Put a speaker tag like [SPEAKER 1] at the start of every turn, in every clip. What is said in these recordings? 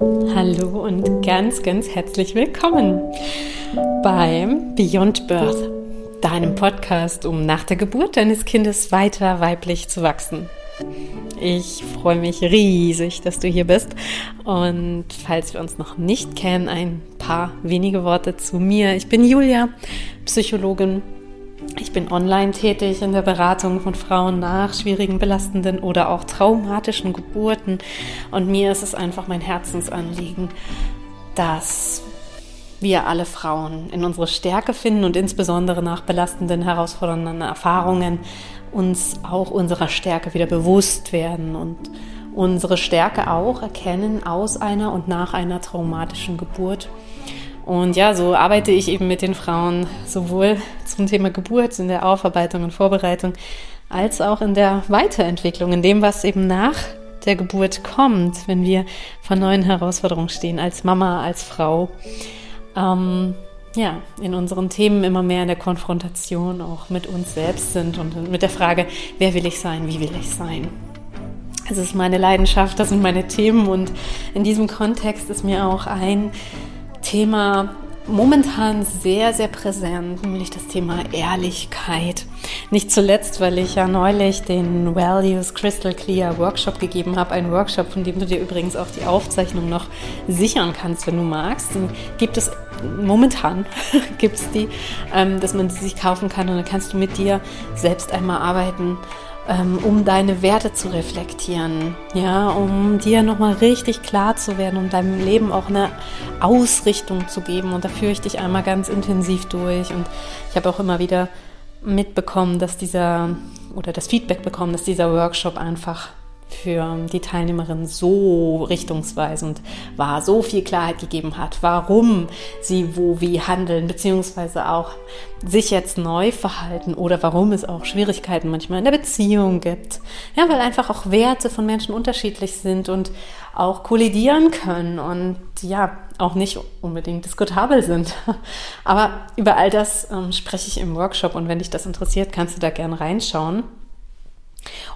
[SPEAKER 1] Hallo und ganz, ganz herzlich willkommen beim Beyond Birth, deinem Podcast, um nach der Geburt deines Kindes weiter weiblich zu wachsen. Ich freue mich riesig, dass du hier bist. Und falls wir uns noch nicht kennen, ein paar wenige Worte zu mir. Ich bin Julia, Psychologin. Ich bin online tätig in der Beratung von Frauen nach schwierigen, belastenden oder auch traumatischen Geburten. Und mir ist es einfach mein Herzensanliegen, dass wir alle Frauen in unsere Stärke finden und insbesondere nach belastenden, herausfordernden Erfahrungen uns auch unserer Stärke wieder bewusst werden und unsere Stärke auch erkennen aus einer und nach einer traumatischen Geburt. Und ja, so arbeite ich eben mit den Frauen sowohl zum Thema Geburt, in der Aufarbeitung und Vorbereitung, als auch in der Weiterentwicklung, in dem, was eben nach der Geburt kommt, wenn wir vor neuen Herausforderungen stehen, als Mama, als Frau. Ähm, ja, in unseren Themen immer mehr in der Konfrontation auch mit uns selbst sind und mit der Frage, wer will ich sein, wie will ich sein. Das ist meine Leidenschaft, das sind meine Themen und in diesem Kontext ist mir auch ein Thema momentan sehr, sehr präsent, nämlich das Thema Ehrlichkeit. Nicht zuletzt, weil ich ja neulich den Values Crystal Clear Workshop gegeben habe. Ein Workshop, von dem du dir übrigens auch die Aufzeichnung noch sichern kannst, wenn du magst. Den gibt es momentan, gibt es die, ähm, dass man sie sich kaufen kann und dann kannst du mit dir selbst einmal arbeiten um deine Werte zu reflektieren, ja, um dir nochmal richtig klar zu werden und deinem Leben auch eine Ausrichtung zu geben. Und da führe ich dich einmal ganz intensiv durch. Und ich habe auch immer wieder mitbekommen, dass dieser oder das Feedback bekommen, dass dieser Workshop einfach für die Teilnehmerin so richtungsweisend war, so viel Klarheit gegeben hat, warum sie wo wie handeln, beziehungsweise auch sich jetzt neu verhalten oder warum es auch Schwierigkeiten manchmal in der Beziehung gibt. Ja, weil einfach auch Werte von Menschen unterschiedlich sind und auch kollidieren können und ja, auch nicht unbedingt diskutabel sind. Aber über all das ähm, spreche ich im Workshop und wenn dich das interessiert, kannst du da gerne reinschauen.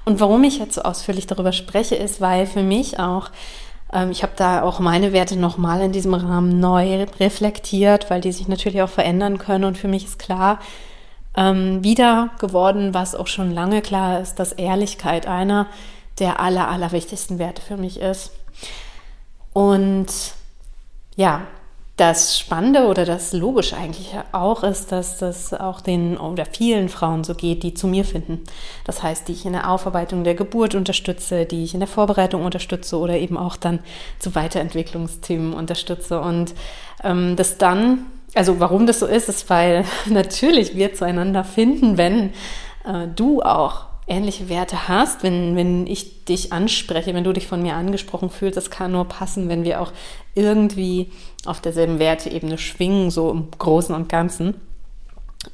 [SPEAKER 1] Und warum ich jetzt so ausführlich darüber spreche, ist, weil für mich auch, ähm, ich habe da auch meine Werte nochmal in diesem Rahmen neu reflektiert, weil die sich natürlich auch verändern können. Und für mich ist klar, ähm, wieder geworden, was auch schon lange klar ist, dass Ehrlichkeit einer der aller, allerwichtigsten Werte für mich ist. Und ja, das Spannende oder das Logische eigentlich auch ist, dass das auch den oder vielen Frauen so geht, die zu mir finden. Das heißt, die ich in der Aufarbeitung der Geburt unterstütze, die ich in der Vorbereitung unterstütze oder eben auch dann zu Weiterentwicklungsthemen unterstütze. Und ähm, das dann, also warum das so ist, ist, weil natürlich wir zueinander finden, wenn äh, du auch ähnliche Werte hast, wenn, wenn ich dich anspreche, wenn du dich von mir angesprochen fühlst, das kann nur passen, wenn wir auch irgendwie auf derselben Werteebene schwingen, so im Großen und Ganzen.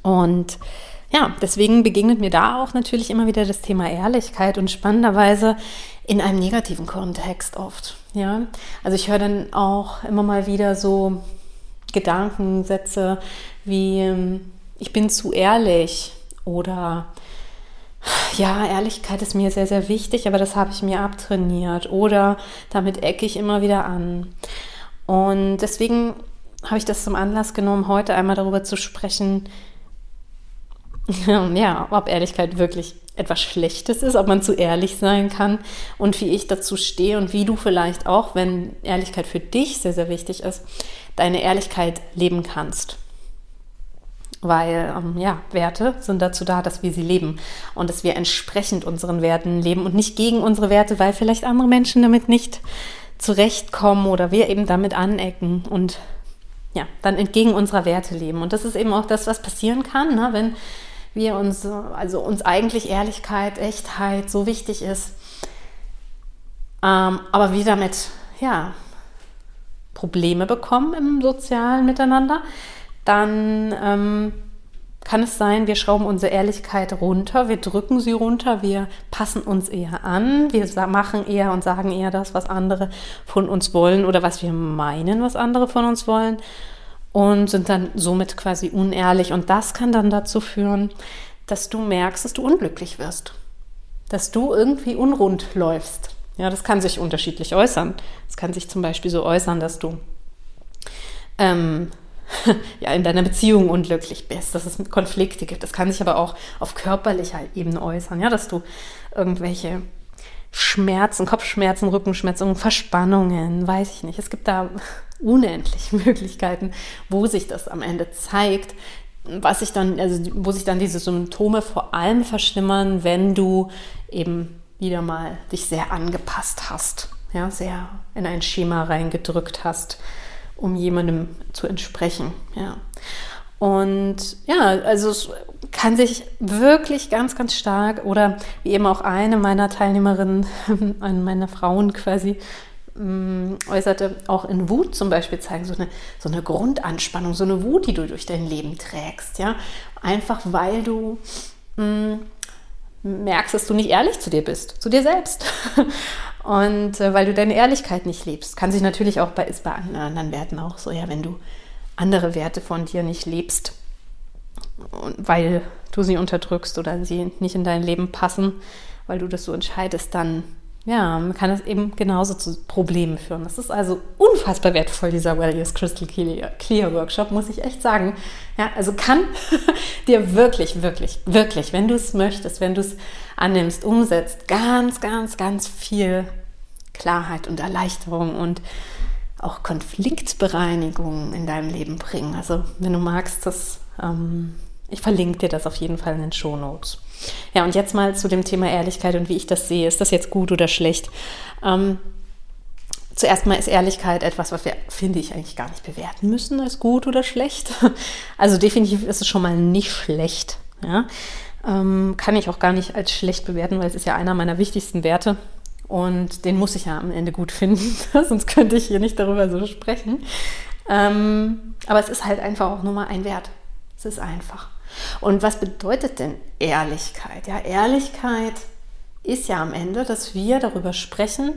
[SPEAKER 1] Und ja, deswegen begegnet mir da auch natürlich immer wieder das Thema Ehrlichkeit und spannenderweise in einem negativen Kontext oft. Ja, also ich höre dann auch immer mal wieder so Gedankensätze wie ähm, ich bin zu ehrlich oder ja, Ehrlichkeit ist mir sehr, sehr wichtig, aber das habe ich mir abtrainiert oder damit ecke ich immer wieder an. Und deswegen habe ich das zum Anlass genommen, heute einmal darüber zu sprechen, ja, ob Ehrlichkeit wirklich etwas Schlechtes ist, ob man zu ehrlich sein kann und wie ich dazu stehe und wie du vielleicht auch, wenn Ehrlichkeit für dich sehr, sehr wichtig ist, deine Ehrlichkeit leben kannst weil ähm, ja, Werte sind dazu da, dass wir sie leben und dass wir entsprechend unseren Werten leben und nicht gegen unsere Werte, weil vielleicht andere Menschen damit nicht zurechtkommen oder wir eben damit anecken und ja, dann entgegen unserer Werte leben. Und das ist eben auch das, was passieren kann, ne? wenn wir uns, also uns eigentlich Ehrlichkeit, Echtheit so wichtig ist, ähm, aber wir damit, ja, Probleme bekommen im sozialen Miteinander, dann ähm, kann es sein, wir schrauben unsere Ehrlichkeit runter, wir drücken sie runter, wir passen uns eher an, wir machen eher und sagen eher das, was andere von uns wollen oder was wir meinen, was andere von uns wollen und sind dann somit quasi unehrlich. Und das kann dann dazu führen, dass du merkst, dass du unglücklich wirst, dass du irgendwie unrund läufst. Ja, das kann sich unterschiedlich äußern. Es kann sich zum Beispiel so äußern, dass du ähm, ja, in deiner Beziehung unglücklich bist, dass es Konflikte gibt. Das kann sich aber auch auf körperlicher Ebene äußern, ja, dass du irgendwelche Schmerzen, Kopfschmerzen, Rückenschmerzen, Verspannungen, weiß ich nicht. Es gibt da unendlich Möglichkeiten, wo sich das am Ende zeigt, was sich dann, also wo sich dann diese Symptome vor allem verschlimmern, wenn du eben wieder mal dich sehr angepasst hast, ja, sehr in ein Schema reingedrückt hast, um jemandem zu entsprechen, ja. Und ja, also es kann sich wirklich ganz, ganz stark oder wie eben auch eine meiner Teilnehmerinnen, eine meiner Frauen quasi, mm, äußerte, auch in Wut zum Beispiel zeigen, so eine, so eine Grundanspannung, so eine Wut, die du durch dein Leben trägst, ja. Einfach weil du mh, mm, merkst, dass du nicht ehrlich zu dir bist, zu dir selbst. Und äh, weil du deine Ehrlichkeit nicht lebst. Kann sich natürlich auch bei, ist bei anderen Werten auch so, ja, wenn du andere Werte von dir nicht lebst, weil du sie unterdrückst oder sie nicht in dein Leben passen, weil du das so entscheidest, dann ja, kann es eben genauso zu Problemen führen. Das ist also unfassbar wertvoll, dieser Values Crystal Clear Workshop, muss ich echt sagen. Ja, also kann dir wirklich, wirklich, wirklich, wenn du es möchtest, wenn du es annimmst, umsetzt, ganz, ganz, ganz viel Klarheit und Erleichterung und auch Konfliktbereinigung in deinem Leben bringen. Also wenn du magst, das, ähm, ich verlinke dir das auf jeden Fall in den Show Notes. Ja, und jetzt mal zu dem Thema Ehrlichkeit und wie ich das sehe. Ist das jetzt gut oder schlecht? Ähm, zuerst mal ist Ehrlichkeit etwas, was wir, finde ich, eigentlich gar nicht bewerten müssen als gut oder schlecht. Also definitiv ist es schon mal nicht schlecht. Ja? Ähm, kann ich auch gar nicht als schlecht bewerten, weil es ist ja einer meiner wichtigsten Werte. Und den muss ich ja am Ende gut finden, sonst könnte ich hier nicht darüber so sprechen. Ähm, aber es ist halt einfach auch nur mal ein Wert. Es ist einfach. Und was bedeutet denn Ehrlichkeit? Ja, Ehrlichkeit ist ja am Ende, dass wir darüber sprechen,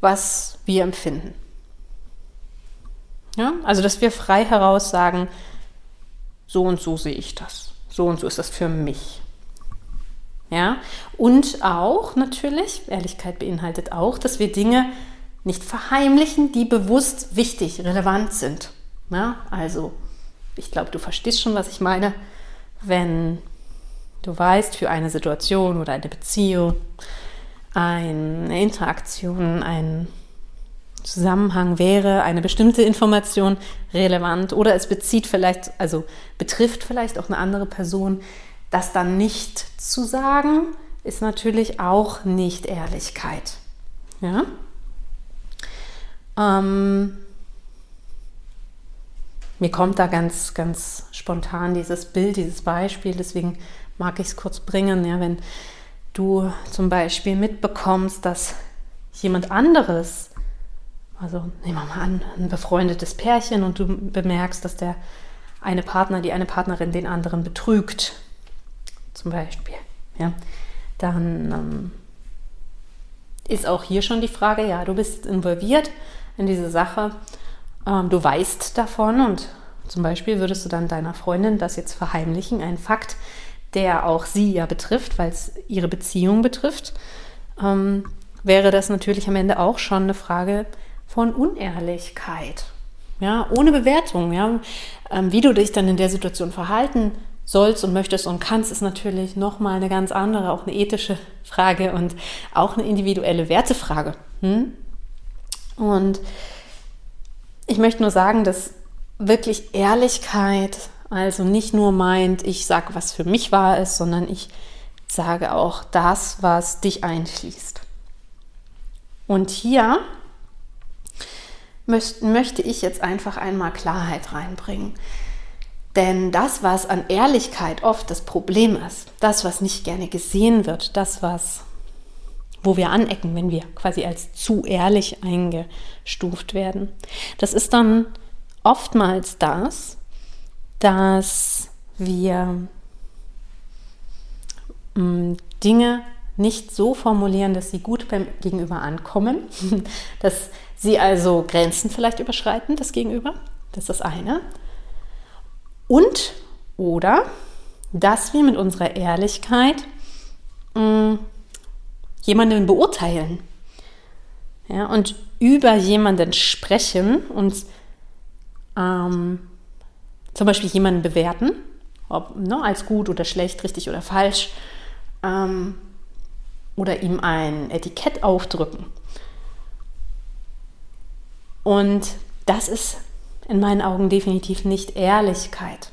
[SPEAKER 1] was wir empfinden. Ja, also dass wir frei heraus sagen, so und so sehe ich das, so und so ist das für mich. Ja, und auch natürlich, Ehrlichkeit beinhaltet auch, dass wir Dinge nicht verheimlichen, die bewusst wichtig, relevant sind. Ja, also ich glaube, du verstehst schon, was ich meine, wenn du weißt, für eine Situation oder eine Beziehung, eine Interaktion, ein Zusammenhang wäre eine bestimmte Information relevant oder es bezieht vielleicht, also betrifft vielleicht auch eine andere Person, das dann nicht zu sagen, ist natürlich auch nicht Ehrlichkeit. Ja? Ähm, mir kommt da ganz, ganz spontan dieses Bild, dieses Beispiel, deswegen mag ich es kurz bringen. Ja, wenn du zum Beispiel mitbekommst, dass jemand anderes, also nehmen wir mal an, ein befreundetes Pärchen und du bemerkst, dass der eine Partner, die eine Partnerin den anderen betrügt, zum Beispiel, ja, dann ähm, ist auch hier schon die Frage, ja, du bist involviert in diese Sache ähm, du weißt davon und zum Beispiel würdest du dann deiner Freundin das jetzt verheimlichen, ein Fakt, der auch sie ja betrifft, weil es ihre Beziehung betrifft, ähm, wäre das natürlich am Ende auch schon eine Frage von Unehrlichkeit. Ja, ohne Bewertung, ja. Ähm, wie du dich dann in der Situation verhalten sollst und möchtest und kannst, ist natürlich nochmal eine ganz andere, auch eine ethische Frage und auch eine individuelle Wertefrage. Hm? Und ich möchte nur sagen, dass wirklich Ehrlichkeit also nicht nur meint, ich sage, was für mich wahr ist, sondern ich sage auch das, was dich einschließt. Und hier möchte ich jetzt einfach einmal Klarheit reinbringen. Denn das, was an Ehrlichkeit oft das Problem ist, das, was nicht gerne gesehen wird, das, was wo wir anecken, wenn wir quasi als zu ehrlich eingestuft werden. Das ist dann oftmals das, dass wir mm, Dinge nicht so formulieren, dass sie gut beim Gegenüber ankommen, dass sie also Grenzen vielleicht überschreiten, das Gegenüber, das ist das eine. Und oder dass wir mit unserer Ehrlichkeit mm, jemanden beurteilen. Ja, und über jemanden sprechen und ähm, zum Beispiel jemanden bewerten, ob ne, als gut oder schlecht, richtig oder falsch, ähm, oder ihm ein Etikett aufdrücken. Und das ist in meinen Augen definitiv nicht Ehrlichkeit.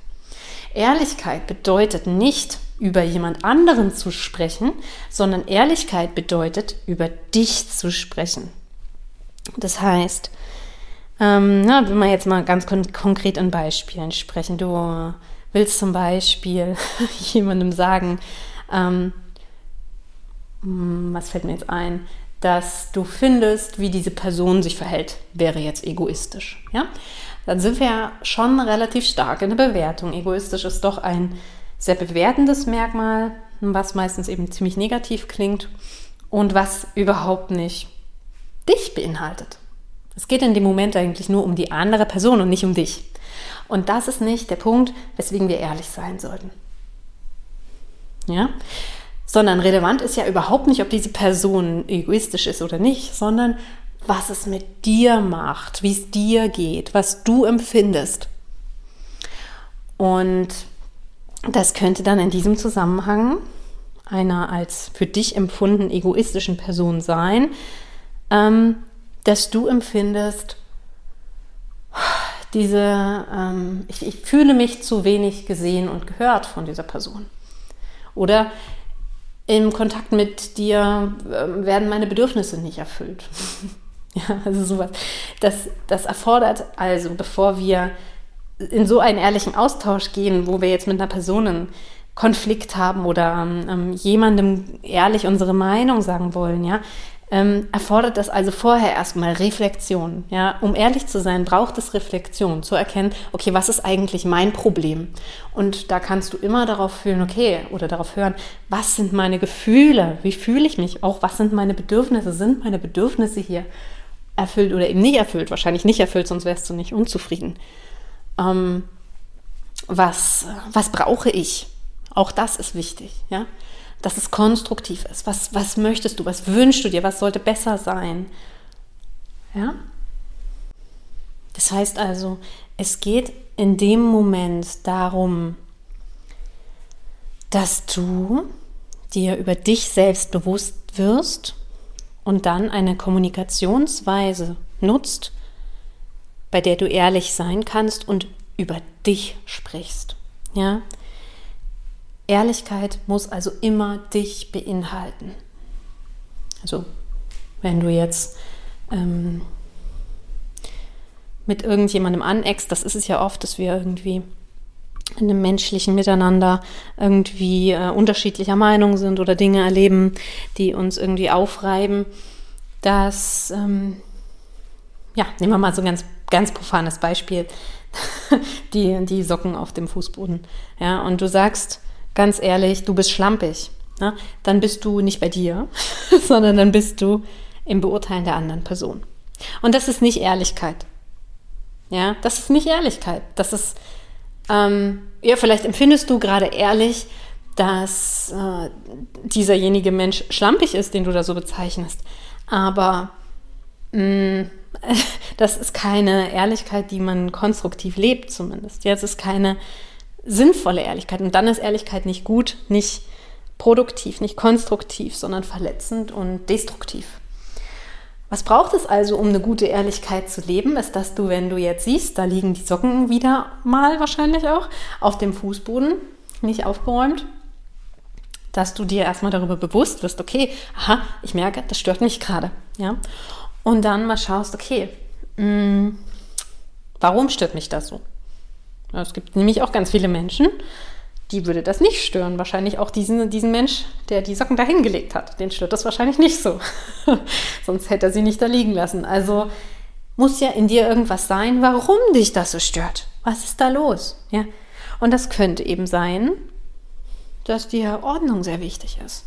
[SPEAKER 1] Ehrlichkeit bedeutet nicht, über jemand anderen zu sprechen, sondern Ehrlichkeit bedeutet, über dich zu sprechen. Das heißt, ähm, na, wenn wir jetzt mal ganz kon konkret an Beispielen sprechen, du willst zum Beispiel jemandem sagen, ähm, hm, was fällt mir jetzt ein, dass du findest, wie diese Person sich verhält, wäre jetzt egoistisch. Ja? Dann sind wir ja schon relativ stark in der Bewertung. Egoistisch ist doch ein sehr bewertendes Merkmal, was meistens eben ziemlich negativ klingt und was überhaupt nicht dich beinhaltet. Es geht in dem Moment eigentlich nur um die andere Person und nicht um dich. Und das ist nicht der Punkt, weswegen wir ehrlich sein sollten. Ja? Sondern relevant ist ja überhaupt nicht, ob diese Person egoistisch ist oder nicht, sondern was es mit dir macht, wie es dir geht, was du empfindest. Und das könnte dann in diesem Zusammenhang einer als für dich empfunden egoistischen Person sein, ähm, dass du empfindest, diese, ähm, ich, ich fühle mich zu wenig gesehen und gehört von dieser Person. Oder im Kontakt mit dir äh, werden meine Bedürfnisse nicht erfüllt. ja, also sowas. Das, das erfordert also, bevor wir in so einen ehrlichen Austausch gehen, wo wir jetzt mit einer Person einen Konflikt haben oder ähm, jemandem ehrlich unsere Meinung sagen wollen, ja, ähm, erfordert das also vorher erstmal Reflexion. Ja? Um ehrlich zu sein, braucht es Reflexion, zu erkennen, okay, was ist eigentlich mein Problem? Und da kannst du immer darauf fühlen, okay, oder darauf hören, was sind meine Gefühle? Wie fühle ich mich? Auch was sind meine Bedürfnisse? Sind meine Bedürfnisse hier erfüllt oder eben nicht erfüllt? Wahrscheinlich nicht erfüllt, sonst wärst du nicht unzufrieden. Ähm, was, was brauche ich? Auch das ist wichtig, ja dass es konstruktiv ist. Was, was möchtest du? Was wünschst du dir? Was sollte besser sein? Ja? Das heißt also, es geht in dem Moment darum, dass du dir über dich selbst bewusst wirst und dann eine Kommunikationsweise nutzt, bei der du ehrlich sein kannst und über dich sprichst. Ja? Ehrlichkeit muss also immer dich beinhalten. Also wenn du jetzt ähm, mit irgendjemandem aneckst, das ist es ja oft, dass wir irgendwie in einem menschlichen Miteinander irgendwie äh, unterschiedlicher Meinung sind oder Dinge erleben, die uns irgendwie aufreiben, dass, ähm, ja, nehmen wir mal so ein ganz, ganz profanes Beispiel, die, die Socken auf dem Fußboden. Ja, und du sagst, ganz ehrlich, du bist schlampig, ne? dann bist du nicht bei dir, sondern dann bist du im Beurteilen der anderen Person. Und das ist nicht Ehrlichkeit. Ja, das ist nicht Ehrlichkeit. Das ist, ähm, ja, vielleicht empfindest du gerade ehrlich, dass äh, dieserjenige Mensch schlampig ist, den du da so bezeichnest. Aber das ist keine Ehrlichkeit, die man konstruktiv lebt, zumindest. Es ist keine sinnvolle Ehrlichkeit. Und dann ist Ehrlichkeit nicht gut, nicht produktiv, nicht konstruktiv, sondern verletzend und destruktiv. Was braucht es also, um eine gute Ehrlichkeit zu leben? Ist, dass du, wenn du jetzt siehst, da liegen die Socken wieder mal wahrscheinlich auch auf dem Fußboden, nicht aufgeräumt, dass du dir erstmal darüber bewusst wirst, okay, aha, ich merke, das stört mich gerade, ja. Und dann mal schaust, okay, mh, hm, warum stört mich das so? Es gibt nämlich auch ganz viele Menschen, die würde das nicht stören. Wahrscheinlich auch diesen, diesen Mensch, der die Socken da hingelegt hat. Den stört das wahrscheinlich nicht so. Sonst hätte er sie nicht da liegen lassen. Also muss ja in dir irgendwas sein, warum dich das so stört. Was ist da los? Ja? Und das könnte eben sein, dass dir Ordnung sehr wichtig ist.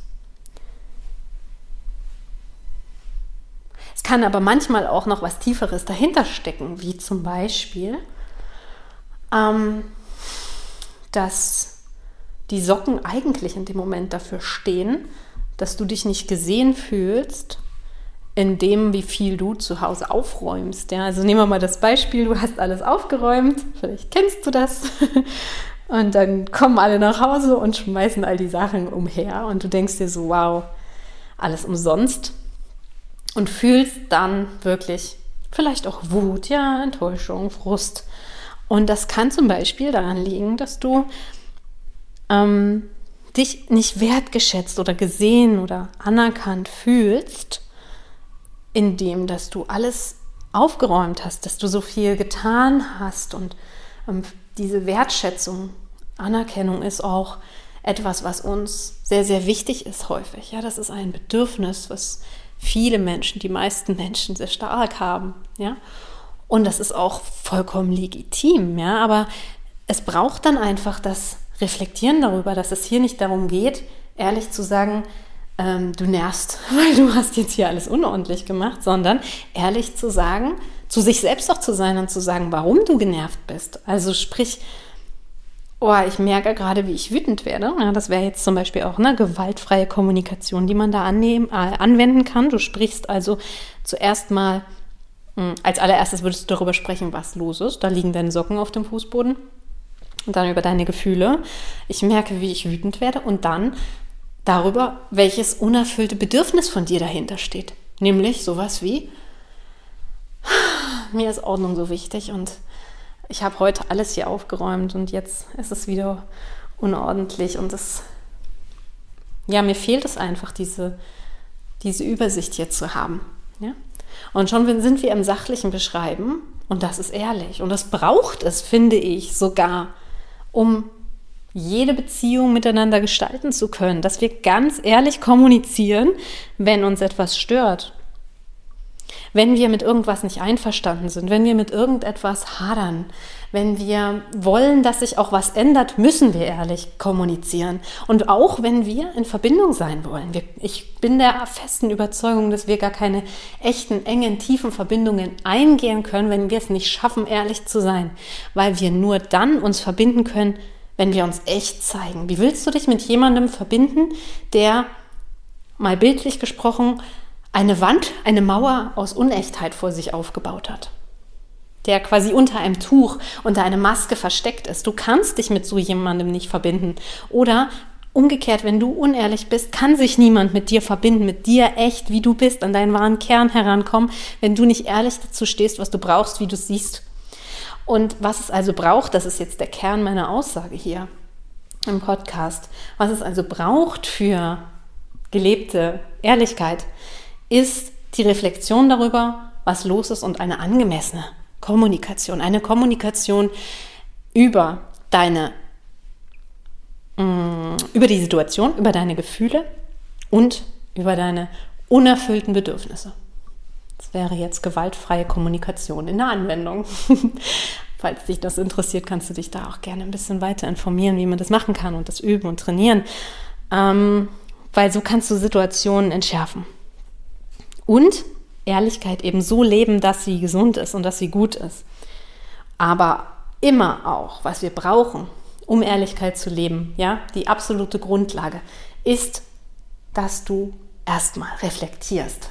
[SPEAKER 1] Es kann aber manchmal auch noch was Tieferes dahinter stecken, wie zum Beispiel, ähm, dass die Socken eigentlich in dem Moment dafür stehen, dass du dich nicht gesehen fühlst in dem, wie viel du zu Hause aufräumst. Ja? Also nehmen wir mal das Beispiel, du hast alles aufgeräumt, vielleicht kennst du das. Und dann kommen alle nach Hause und schmeißen all die Sachen umher. Und du denkst dir so, wow, alles umsonst. Und fühlst dann wirklich vielleicht auch Wut, ja, Enttäuschung, Frust. Und das kann zum Beispiel daran liegen, dass du ähm, dich nicht wertgeschätzt oder gesehen oder anerkannt fühlst indem dass du alles aufgeräumt hast, dass du so viel getan hast und ähm, diese Wertschätzung, Anerkennung ist auch etwas, was uns sehr, sehr wichtig ist häufig. Ja, das ist ein Bedürfnis, was viele Menschen, die meisten Menschen sehr stark haben. Ja, und das ist auch vollkommen legitim. Ja, aber es braucht dann einfach das Reflektieren darüber, dass es hier nicht darum geht, ehrlich zu sagen, ähm, du nervst, weil du hast jetzt hier alles unordentlich gemacht, sondern ehrlich zu sagen, zu sich selbst auch zu sein und zu sagen, warum du genervt bist. Also sprich, oh, ich merke gerade, wie ich wütend werde. Ja, das wäre jetzt zum Beispiel auch eine gewaltfreie Kommunikation, die man da annehmen, äh, anwenden kann. Du sprichst also zuerst mal, mh, hm, als allererstes würdest du darüber sprechen, was los ist. Da liegen deine Socken auf dem Fußboden. Und dann über deine Gefühle. Ich merke, wie ich wütend werde. Und dann darüber, welches unerfüllte Bedürfnis von dir dahinter steht. Nämlich sowas wie, mir ist Ordnung so wichtig und ich habe heute alles hier aufgeräumt und jetzt ist es wieder unordentlich und es, ja, mir fehlt es einfach, diese, diese Übersicht hier zu haben. Ja? Und schon sind wir im sachlichen Beschreiben und das ist ehrlich und das braucht es, finde ich, sogar, um jede Beziehung miteinander gestalten zu können, dass wir ganz ehrlich kommunizieren, wenn uns etwas stört. Wenn wir mit irgendwas nicht einverstanden sind, wenn wir mit irgendetwas hadern, wenn wir wollen, dass sich auch was ändert, müssen wir ehrlich kommunizieren. Und auch wenn wir in Verbindung sein wollen. Ich bin der festen Überzeugung, dass wir gar keine echten, engen, tiefen Verbindungen eingehen können, wenn wir es nicht schaffen, ehrlich zu sein. Weil wir nur dann uns verbinden können, wenn wir uns echt zeigen? Wie willst du dich mit jemandem verbinden, der, mal bildlich gesprochen, eine Wand, eine Mauer aus Unechtheit vor sich aufgebaut hat? Der quasi unter einem Tuch, unter einer Maske versteckt ist. Du kannst dich mit so jemandem nicht verbinden. Oder Umgekehrt, wenn du unehrlich bist, kann sich niemand mit dir verbinden, mit dir echt, wie du bist, an deinen wahren Kern herankommen, wenn du nicht ehrlich dazu stehst, was du brauchst, wie du siehst. Und was es also braucht, das ist jetzt der Kern meiner Aussage hier im Podcast, was es also braucht für gelebte Ehrlichkeit, ist die Reflexion darüber, was los ist und eine angemessene Kommunikation. Eine Kommunikation über deine, mm, über die Situation, über deine Gefühle und über deine unerfüllten Bedürfnisse. Das wäre jetzt gewaltfreie Kommunikation in der Anwendung. Falls dich das interessiert, kannst du dich da auch gerne ein bisschen weiter informieren, wie man das machen kann und das üben und trainieren. Ähm, weil so kannst du Situationen entschärfen. Und Ehrlichkeit eben so leben, dass sie gesund ist und dass sie gut ist. Aber immer auch, was wir brauchen, um Ehrlichkeit zu leben, ja, die absolute Grundlage ist, dass du erstmal reflektierst.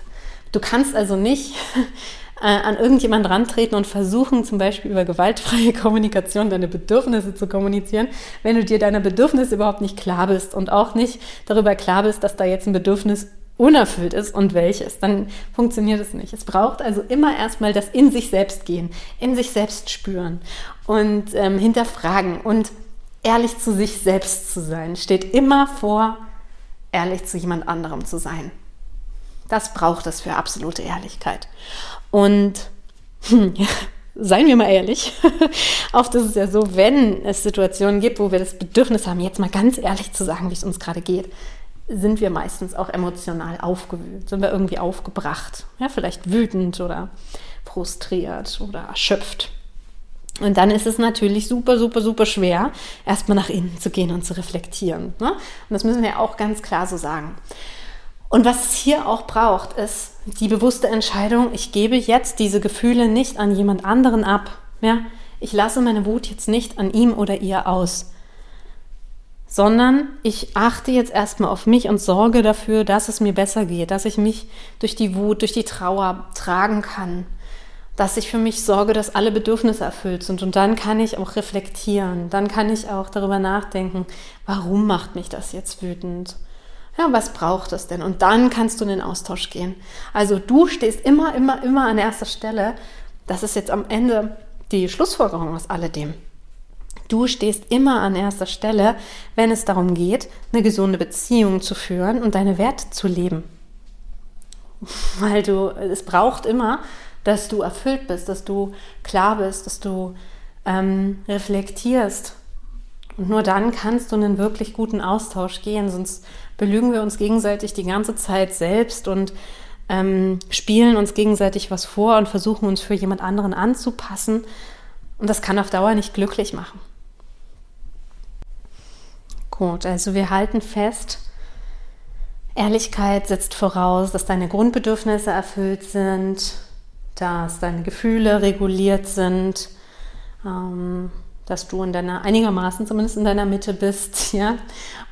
[SPEAKER 1] Du kannst also nicht äh, an irgendjemand rantreten und versuchen, zum Beispiel über gewaltfreie Kommunikation deine Bedürfnisse zu kommunizieren, wenn du dir deiner Bedürfnisse überhaupt nicht klar bist und auch nicht darüber klar bist, dass da jetzt ein Bedürfnis unerfüllt ist und welches, dann funktioniert es nicht. Es braucht also immer erstmal das in sich selbst gehen, in sich selbst spüren und ähm, hinterfragen und ehrlich zu sich selbst zu sein. Steht immer vor, ehrlich zu jemand anderem zu sein. Das braucht es für absolute Ehrlichkeit. Und hm, seien wir mal ehrlich, oft ist es ja so, wenn es Situationen gibt, wo wir das Bedürfnis haben, jetzt mal ganz ehrlich zu sagen, wie es uns gerade geht, sind wir meistens auch emotional aufgewühlt, sind wir irgendwie aufgebracht, ja, vielleicht wütend oder frustriert oder erschöpft. Und dann ist es natürlich super, super, super schwer, erstmal nach innen zu gehen und zu reflektieren. Ne? Und das müssen wir auch ganz klar so sagen. Und was es hier auch braucht, ist die bewusste Entscheidung, ich gebe jetzt diese Gefühle nicht an jemand anderen ab. Ja? Ich lasse meine Wut jetzt nicht an ihm oder ihr aus, sondern ich achte jetzt erstmal auf mich und sorge dafür, dass es mir besser geht, dass ich mich durch die Wut, durch die Trauer tragen kann, dass ich für mich sorge, dass alle Bedürfnisse erfüllt sind und dann kann ich auch reflektieren, dann kann ich auch darüber nachdenken, warum macht mich das jetzt wütend? Ja, was braucht es denn? Und dann kannst du in den Austausch gehen. Also du stehst immer, immer, immer an erster Stelle. Das ist jetzt am Ende die Schlussfolgerung aus alledem. Du stehst immer an erster Stelle, wenn es darum geht, eine gesunde Beziehung zu führen und deine Werte zu leben. Weil du, es braucht immer, dass du erfüllt bist, dass du klar bist, dass du ähm, reflektierst. Und nur dann kannst du einen wirklich guten Austausch gehen, sonst belügen wir uns gegenseitig die ganze Zeit selbst und ähm, spielen uns gegenseitig was vor und versuchen uns für jemand anderen anzupassen. Und das kann auf Dauer nicht glücklich machen. Gut, also wir halten fest, Ehrlichkeit setzt voraus, dass deine Grundbedürfnisse erfüllt sind, dass deine Gefühle reguliert sind, ähm, dass du in deiner, einigermaßen zumindest in deiner Mitte bist, ja,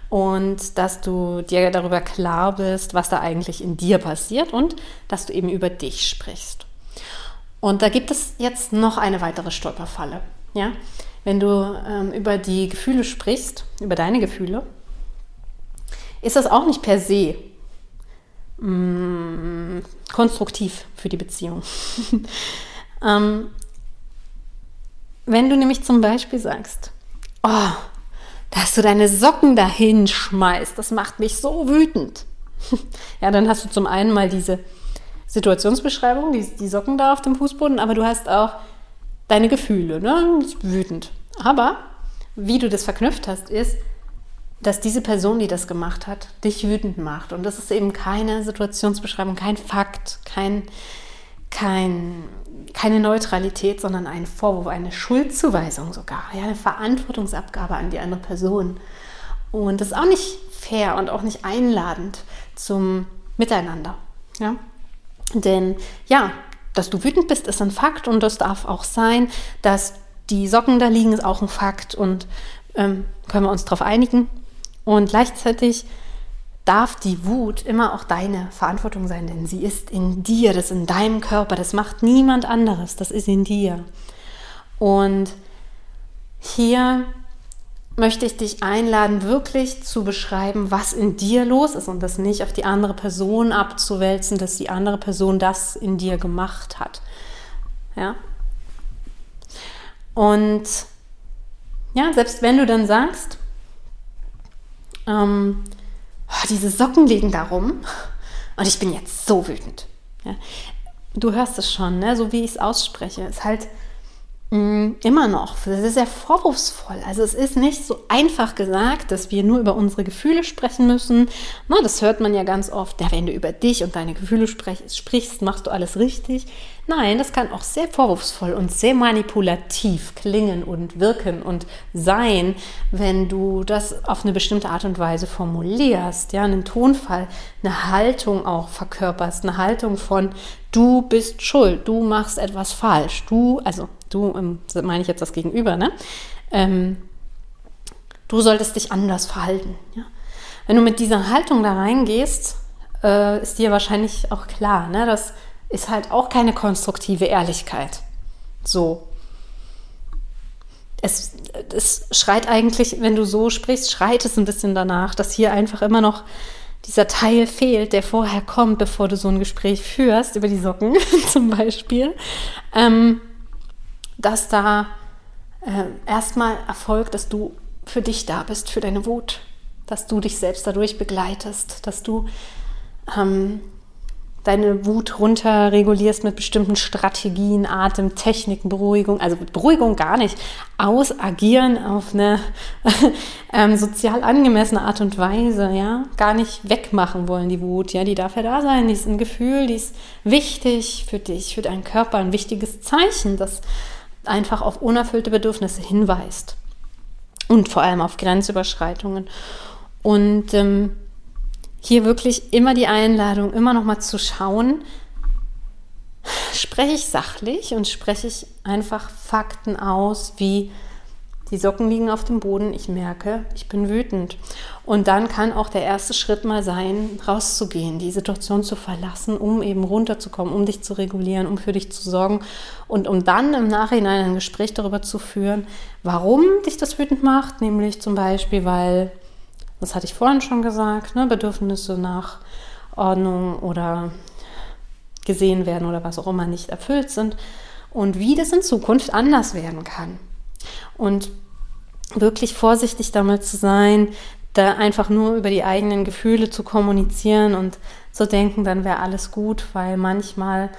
[SPEAKER 1] und dass du dir darüber klar bist, was da eigentlich in dir passiert und dass du eben über dich sprichst. Und da gibt es jetzt noch eine weitere Stolperfalle, ja. Wenn du ähm, über die Gefühle sprichst, über deine Gefühle, ist das auch nicht per se mm, konstruktiv für die Beziehung. ähm, wenn du nämlich zum Beispiel sagst, oh, dass du deine Socken dahin schmeißt, das macht mich so wütend. ja, dann hast du zum einen mal diese Situationsbeschreibung, die, die Socken da auf dem Fußboden, aber du hast auch deine Gefühle, ne? wütend. Aber wie du das verknüpft hast, ist, dass diese Person, die das gemacht hat, dich wütend macht. Und das ist eben keine Situationsbeschreibung, kein Fakt, kein, kein, keine Neutralität, sondern ein Vorwurf, eine Schuldzuweisung sogar, ja, eine Verantwortungsabgabe an die andere Person. Und das ist auch nicht fair und auch nicht einladend zum Miteinander. Ja? Denn ja, dass du wütend bist, ist ein Fakt und das darf auch sein, dass die Socken da liegen, ist auch ein Fakt und ähm, können wir uns darauf einigen. Und gleichzeitig darf die Wut immer auch deine Verantwortung sein, denn sie ist in dir, das ist in deinem Körper, das macht niemand anderes, das ist in dir. Und hier möchte ich dich einladen, wirklich zu beschreiben, was in dir los ist und das nicht auf die andere Person abzuwälzen, dass die andere Person das in dir gemacht hat. Ja? Und ja, selbst wenn du dann sagst, ähm, oh, diese Socken liegen da rum und ich bin jetzt so wütend. Ja? Du hörst es schon, ne? so wie ich es ausspreche. Ist halt immer noch. Das ist sehr vorwurfsvoll. Also es ist nicht so einfach gesagt, dass wir nur über unsere Gefühle sprechen müssen. Na, das hört man ja ganz oft. Ja, wenn du über dich und deine Gefühle sprichst, machst du alles richtig. Nein, das kann auch sehr vorwurfsvoll und sehr manipulativ klingen und wirken und sein, wenn du das auf eine bestimmte Art und Weise formulierst. Ja, einen Tonfall, eine Haltung auch verkörperst, eine Haltung von du bist schuld, du machst etwas falsch, du, also du, meine ich jetzt das Gegenüber, ne? Ähm, du solltest dich anders verhalten. Ja? Wenn du mit dieser Haltung da reingehst, äh, ist dir wahrscheinlich auch klar, ne? das ist halt auch keine konstruktive Ehrlichkeit. So. Es, es schreit eigentlich, wenn du so sprichst, schreit es ein bisschen danach, dass hier einfach immer noch dieser Teil fehlt, der vorher kommt, bevor du so ein Gespräch führst, über die Socken zum Beispiel. Ähm, dass da äh, erstmal erfolgt, dass du für dich da bist, für deine Wut, dass du dich selbst dadurch begleitest, dass du ähm, deine Wut runterregulierst mit bestimmten Strategien, Atemtechniken, Beruhigung, also Beruhigung gar nicht, ausagieren auf eine ähm, sozial angemessene Art und Weise, ja, gar nicht wegmachen wollen die Wut, ja, die darf ja da sein, die ist ein Gefühl, die ist wichtig für dich, für deinen Körper, ein wichtiges Zeichen, dass einfach auf unerfüllte Bedürfnisse hinweist. Und vor allem auf Grenzüberschreitungen. Und ähm, hier wirklich immer die Einladung, immer noch mal zu schauen, spreche ich sachlich und spreche ich einfach Fakten aus, wie die Socken liegen auf dem Boden, ich merke, ich bin wütend. Und dann kann auch der erste Schritt mal sein, rauszugehen, die Situation zu verlassen, um eben runterzukommen, um dich zu regulieren, um für dich zu sorgen und um dann im Nachhinein ein Gespräch darüber zu führen, warum dich das wütend macht, nämlich zum Beispiel, weil, das hatte ich vorhin schon gesagt, ne, Bedürfnisse nach Ordnung oder gesehen werden oder was auch immer nicht erfüllt sind und wie das in Zukunft anders werden kann. Und wirklich vorsichtig damit zu sein, da einfach nur über die eigenen Gefühle zu kommunizieren und zu denken, dann wäre alles gut, weil manchmal,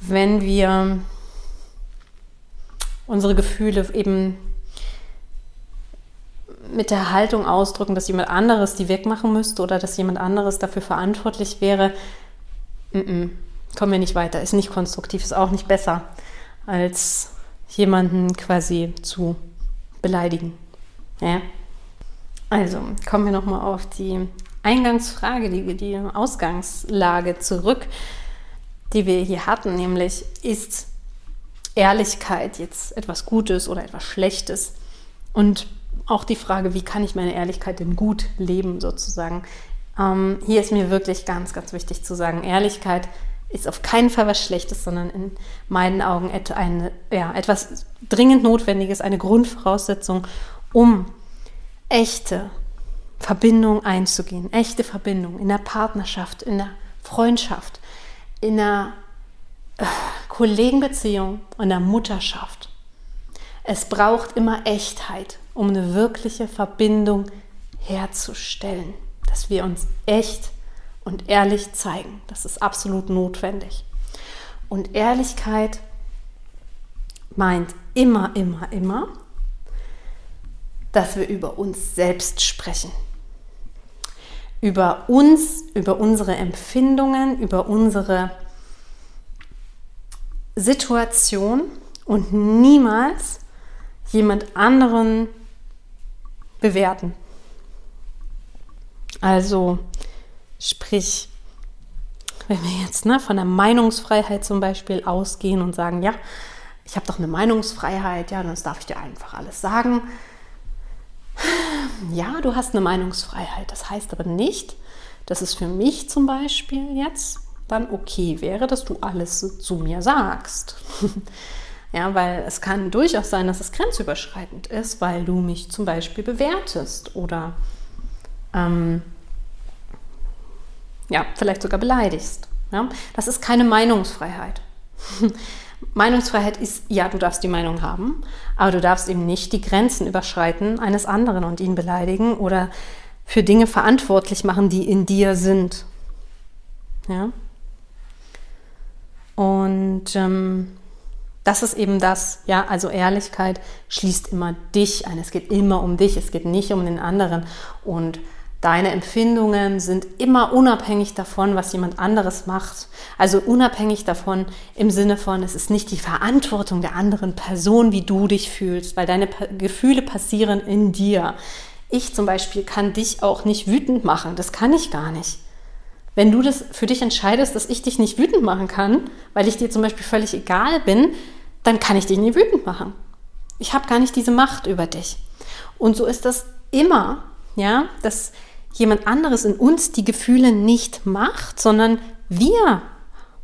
[SPEAKER 1] wenn wir unsere Gefühle eben mit der Haltung ausdrücken, dass jemand anderes die wegmachen müsste oder dass jemand anderes dafür verantwortlich wäre, m -m, kommen wir nicht weiter, ist nicht konstruktiv, ist auch nicht besser, als jemanden quasi zu beleidigen. Ja? Also kommen wir nochmal auf die Eingangsfrage, die, die Ausgangslage zurück, die wir hier hatten, nämlich ist Ehrlichkeit jetzt etwas Gutes oder etwas Schlechtes? Und auch die Frage, wie kann ich meine Ehrlichkeit denn gut leben sozusagen? Ähm, hier ist mir wirklich ganz, ganz wichtig zu sagen, Ehrlichkeit ist auf keinen Fall was Schlechtes, sondern in meinen Augen eine, ja, etwas dringend Notwendiges, eine Grundvoraussetzung, um echte Verbindung einzugehen, echte Verbindung in der Partnerschaft, in der Freundschaft, in der äh, Kollegenbeziehung und der Mutterschaft. Es braucht immer Echtheit, um eine wirkliche Verbindung herzustellen, dass wir uns echt und ehrlich zeigen. Das ist absolut notwendig. Und Ehrlichkeit meint immer, immer, immer, dass wir über uns selbst sprechen. Über uns, über unsere Empfindungen, über unsere Situation und niemals jemand anderen bewerten. Also Sprich, wenn wir jetzt ne, von der Meinungsfreiheit zum Beispiel ausgehen und sagen, ja, ich habe doch eine Meinungsfreiheit, ja, dann darf ich dir einfach alles sagen. Ja, du hast eine Meinungsfreiheit. Das heißt aber nicht, dass es für mich zum Beispiel jetzt dann okay wäre, dass du alles zu mir sagst. ja, weil es kann durchaus sein, dass es grenzüberschreitend ist, weil du mich zum Beispiel bewertest oder ähm, ja, vielleicht sogar beleidigst. Ja? Das ist keine Meinungsfreiheit. Meinungsfreiheit ist, ja, du darfst die Meinung haben, aber du darfst eben nicht die Grenzen überschreiten eines anderen und ihn beleidigen oder für Dinge verantwortlich machen, die in dir sind. Ja? Und ähm, das ist eben das, ja, also Ehrlichkeit schließt immer dich ein. Es geht immer um dich, es geht nicht um den anderen. Und Deine Empfindungen sind immer unabhängig davon, was jemand anderes macht. Also unabhängig davon im Sinne von, es ist nicht die Verantwortung der anderen Person, wie du dich fühlst, weil deine Gefühle passieren in dir. Ich zum Beispiel kann dich auch nicht wütend machen. Das kann ich gar nicht. Wenn du das für dich entscheidest, dass ich dich nicht wütend machen kann, weil ich dir zum Beispiel völlig egal bin, dann kann ich dich nie wütend machen. Ich habe gar nicht diese Macht über dich. Und so ist das immer, ja, dass jemand anderes in uns die Gefühle nicht macht, sondern wir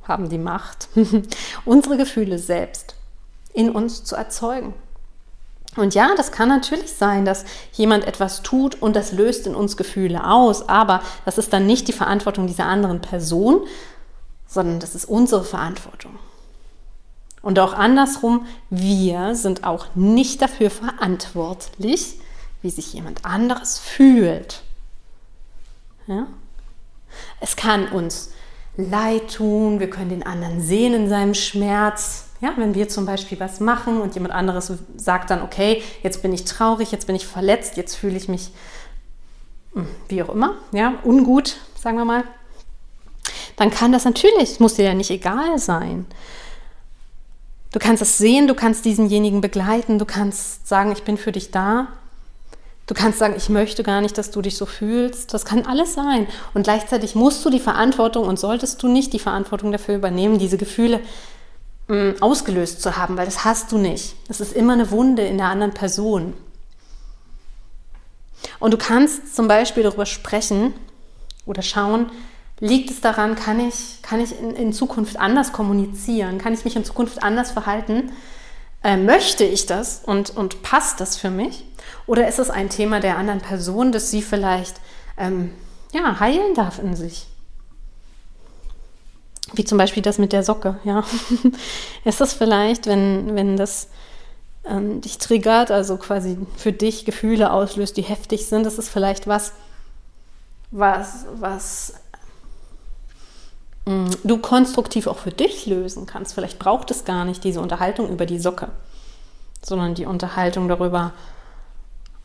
[SPEAKER 1] haben die Macht, unsere Gefühle selbst in uns zu erzeugen. Und ja, das kann natürlich sein, dass jemand etwas tut und das löst in uns Gefühle aus, aber das ist dann nicht die Verantwortung dieser anderen Person, sondern das ist unsere Verantwortung. Und auch andersrum, wir sind auch nicht dafür verantwortlich, wie sich jemand anderes fühlt. Ja? Es kann uns leid tun, wir können den anderen sehen in seinem Schmerz. Ja, wenn wir zum Beispiel was machen und jemand anderes sagt dann, okay, jetzt bin ich traurig, jetzt bin ich verletzt, jetzt fühle ich mich hm, wie auch immer, ja, ungut, sagen wir mal, dann kann das natürlich, muss dir ja nicht egal sein. Du kannst es sehen, du kannst diesenjenigen begleiten, du kannst sagen, ich bin für dich da. Du kannst sagen, ich möchte gar nicht, dass du dich so fühlst. Das kann alles sein. Und gleichzeitig musst du die Verantwortung und solltest du nicht die Verantwortung dafür übernehmen, diese Gefühle ausgelöst zu haben, weil das hast du nicht. Das ist immer eine Wunde in der anderen Person. Und du kannst zum Beispiel darüber sprechen oder schauen, liegt es daran, kann ich, kann ich in, in Zukunft anders kommunizieren? Kann ich mich in Zukunft anders verhalten? Äh, möchte ich das und, und passt das für mich? Oder ist es ein Thema der anderen Person, das sie vielleicht ähm, ja, heilen darf in sich? Wie zum Beispiel das mit der Socke, ja. ist es vielleicht, wenn, wenn das ähm, dich triggert, also quasi für dich Gefühle auslöst, die heftig sind, ist es vielleicht was, was, was mm, du konstruktiv auch für dich lösen kannst. Vielleicht braucht es gar nicht diese Unterhaltung über die Socke, sondern die Unterhaltung darüber,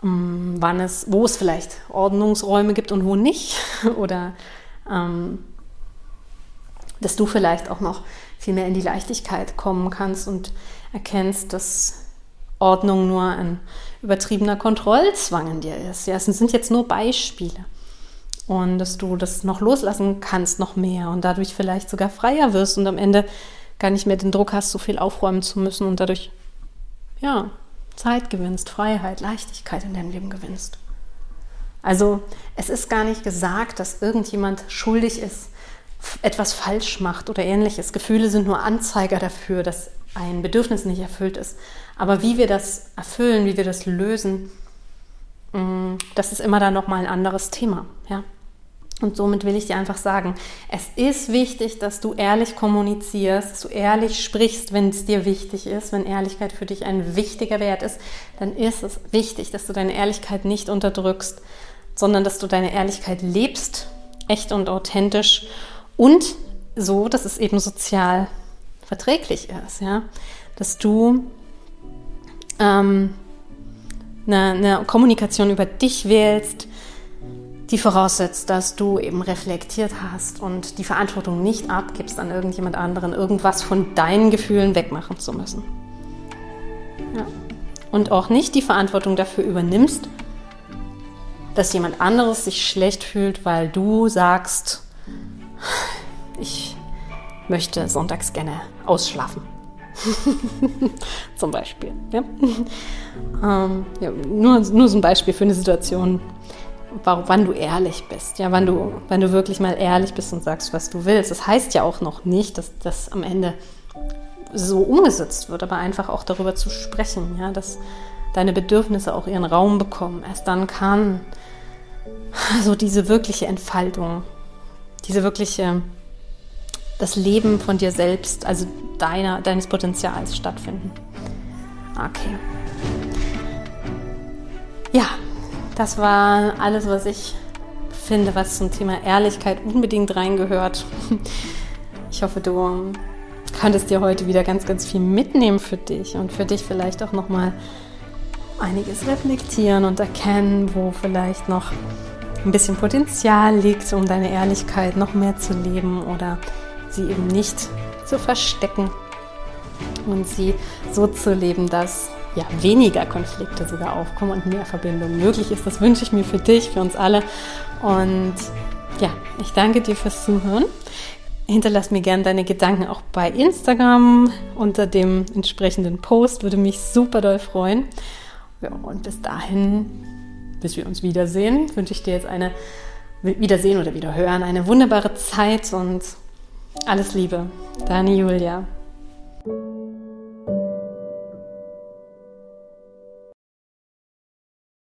[SPEAKER 1] mm, wann es, wo es vielleicht Ordnungsräume gibt und wo nicht. Oder ähm, dass du vielleicht auch noch viel mehr in die Leichtigkeit kommen kannst und erkennst, dass Ordnung nur ein übertriebener Kontrollzwang in dir ist. Ja, es sind jetzt nur Beispiele. Und dass du das noch loslassen kannst, noch mehr und dadurch vielleicht sogar freier wirst und am Ende gar nicht mehr den Druck hast, so viel aufräumen zu müssen und dadurch, ja, Zeit gewinnst, Freiheit, Leichtigkeit in deinem Leben gewinnst. Also es ist gar nicht gesagt, dass irgendjemand schuldig ist, etwas falsch macht oder ähnliches. Gefühle sind nur Anzeiger dafür, dass ein Bedürfnis nicht erfüllt ist. Aber wie wir das erfüllen, wie wir das lösen, mm, das ist immer dann nochmal ein anderes Thema. Ja? Und somit will ich dir einfach sagen, es ist wichtig, dass du ehrlich kommunizierst, dass du ehrlich sprichst, wenn es dir wichtig ist, wenn Ehrlichkeit für dich ein wichtiger Wert ist, dann ist es wichtig, dass du deine Ehrlichkeit nicht unterdrückst, sondern dass du deine Ehrlichkeit lebst, echt und authentisch und so, dass es eben sozial verträglich ist, ja, dass du ähm, eine, eine Kommunikation über dich wählst, die voraussetzt, dass du eben reflektiert hast und die Verantwortung nicht abgibst an irgendjemand anderen, irgendwas von deinen Gefühlen wegmachen zu müssen. Ja. Und auch nicht die Verantwortung dafür übernimmst, dass jemand anderes sich schlecht fühlt, weil du sagst, ich möchte sonntags gerne ausschlafen. Zum Beispiel. Ja? ähm, ja, nur, nur so ein Beispiel für eine Situation, wann du ehrlich bist, ja, wann du, wann du wirklich mal ehrlich bist und sagst, was du willst. Das heißt ja auch noch nicht, dass das am Ende so umgesetzt wird, aber einfach auch darüber zu sprechen, ja, dass deine Bedürfnisse auch ihren Raum bekommen. Erst dann kann so diese wirkliche Entfaltung, diese wirkliche das Leben von dir selbst, also deiner, deines Potenzials stattfinden. Okay. Ja, das war alles, was ich finde, was zum Thema Ehrlichkeit unbedingt reingehört. Ich hoffe, du konntest dir heute wieder ganz, ganz viel mitnehmen für dich und für dich vielleicht auch nochmal einiges reflektieren und erkennen, wo vielleicht noch ein bisschen Potenzial liegt, um deine Ehrlichkeit noch mehr zu leben oder sie eben nicht zu verstecken und sie so zu leben, dass ja, weniger Konflikte sogar aufkommen und mehr Verbindung möglich ist. Das wünsche ich mir für dich, für uns alle. Und ja, ich danke dir fürs Zuhören. Hinterlass mir gerne deine Gedanken auch bei Instagram unter dem entsprechenden Post. Würde mich super doll freuen. Ja, und bis dahin, bis wir uns wiedersehen, wünsche ich dir jetzt eine Wiedersehen oder Wiederhören, eine wunderbare Zeit und alles Liebe, deine Julia.